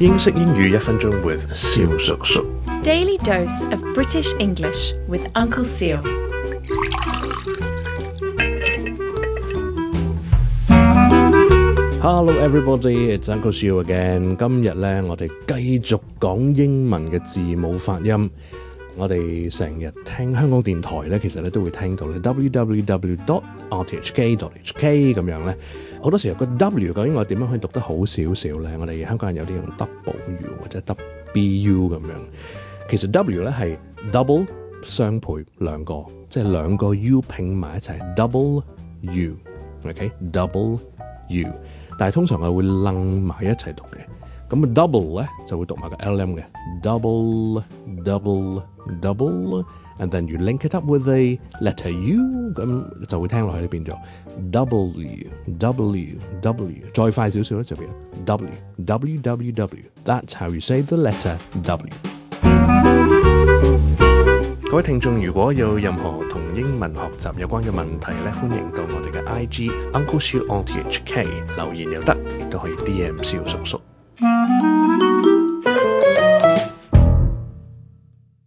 英式英语一分钟 with 肖叔叔。Daily dose of British English with Uncle Seal。Hello everybody, it's Uncle Seal again。今日咧，我哋继续讲英文嘅字母发音。我哋成日聽香港電台咧，其實咧都會聽到咧 www.rthk.hk 咁樣咧。好多時候個 W，究竟我點樣可以讀得好少少咧？我哋香港人有啲用 double u 或者 w b u 咁樣。其實 W 咧係 double 相倍兩個，即係兩個 u 拼埋一齊 double u，ok double u。但係通常我會楞埋一齊讀嘅。咁 double 咧就會讀埋個 l m 嘅 double double。double and then you link it up with a letter U. we U，咁就會聽落去變咗 W W W. W，再快少少咧就變 W W W That's how you say the letter W. W。各位聽眾如果有任何同英文學習有關嘅問題咧，歡迎到我哋嘅 IG Uncle Siu on THK 留言又得，亦都可以 DM 蕭叔叔。